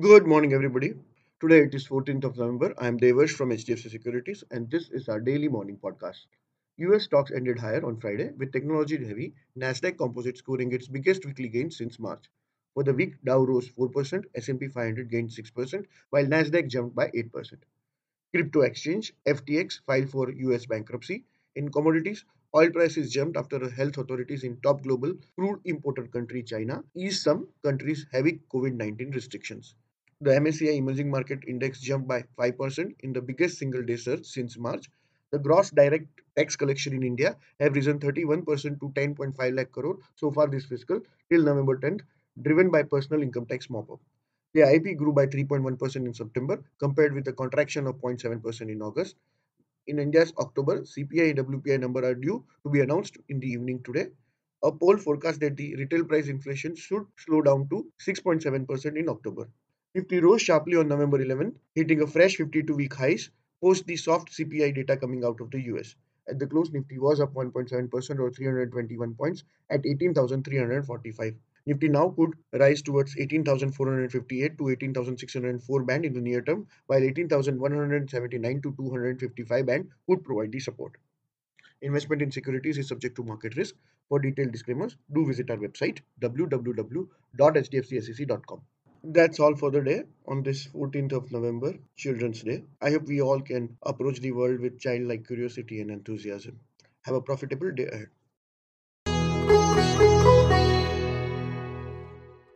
Good morning, everybody. Today it is 14th of November. I am Devash from HDFC Securities, and this is our daily morning podcast. US stocks ended higher on Friday with technology heavy Nasdaq Composite scoring its biggest weekly gain since March. For the week, Dow rose 4%, S&P 500 gained 6%, while Nasdaq jumped by 8%. Crypto exchange FTX filed for US bankruptcy. In commodities, oil prices jumped after health authorities in top global crude importer country China eased some countries' heavy COVID-19 restrictions. The MSCI Emerging Market Index jumped by 5% in the biggest single day surge since March. The gross direct tax collection in India have risen 31% to 10.5 lakh crore so far this fiscal till November 10th, driven by personal income tax mop-up. The IIP grew by 3.1% in September compared with a contraction of 0.7% in August. In India's October, CPI and WPI number are due to be announced in the evening today. A poll forecast that the retail price inflation should slow down to 6.7% in October. Nifty rose sharply on November 11, hitting a fresh 52-week highs post the soft CPI data coming out of the US. At the close, Nifty was up 1.7% or 321 points at 18,345. Nifty now could rise towards 18,458 to 18,604 band in the near term, while 18,179 to 255 band would provide the support. Investment in securities is subject to market risk. For detailed disclaimers, do visit our website www.hdfcsec.com that's all for the day on this 14th of November, Children's Day. I hope we all can approach the world with childlike curiosity and enthusiasm. Have a profitable day ahead.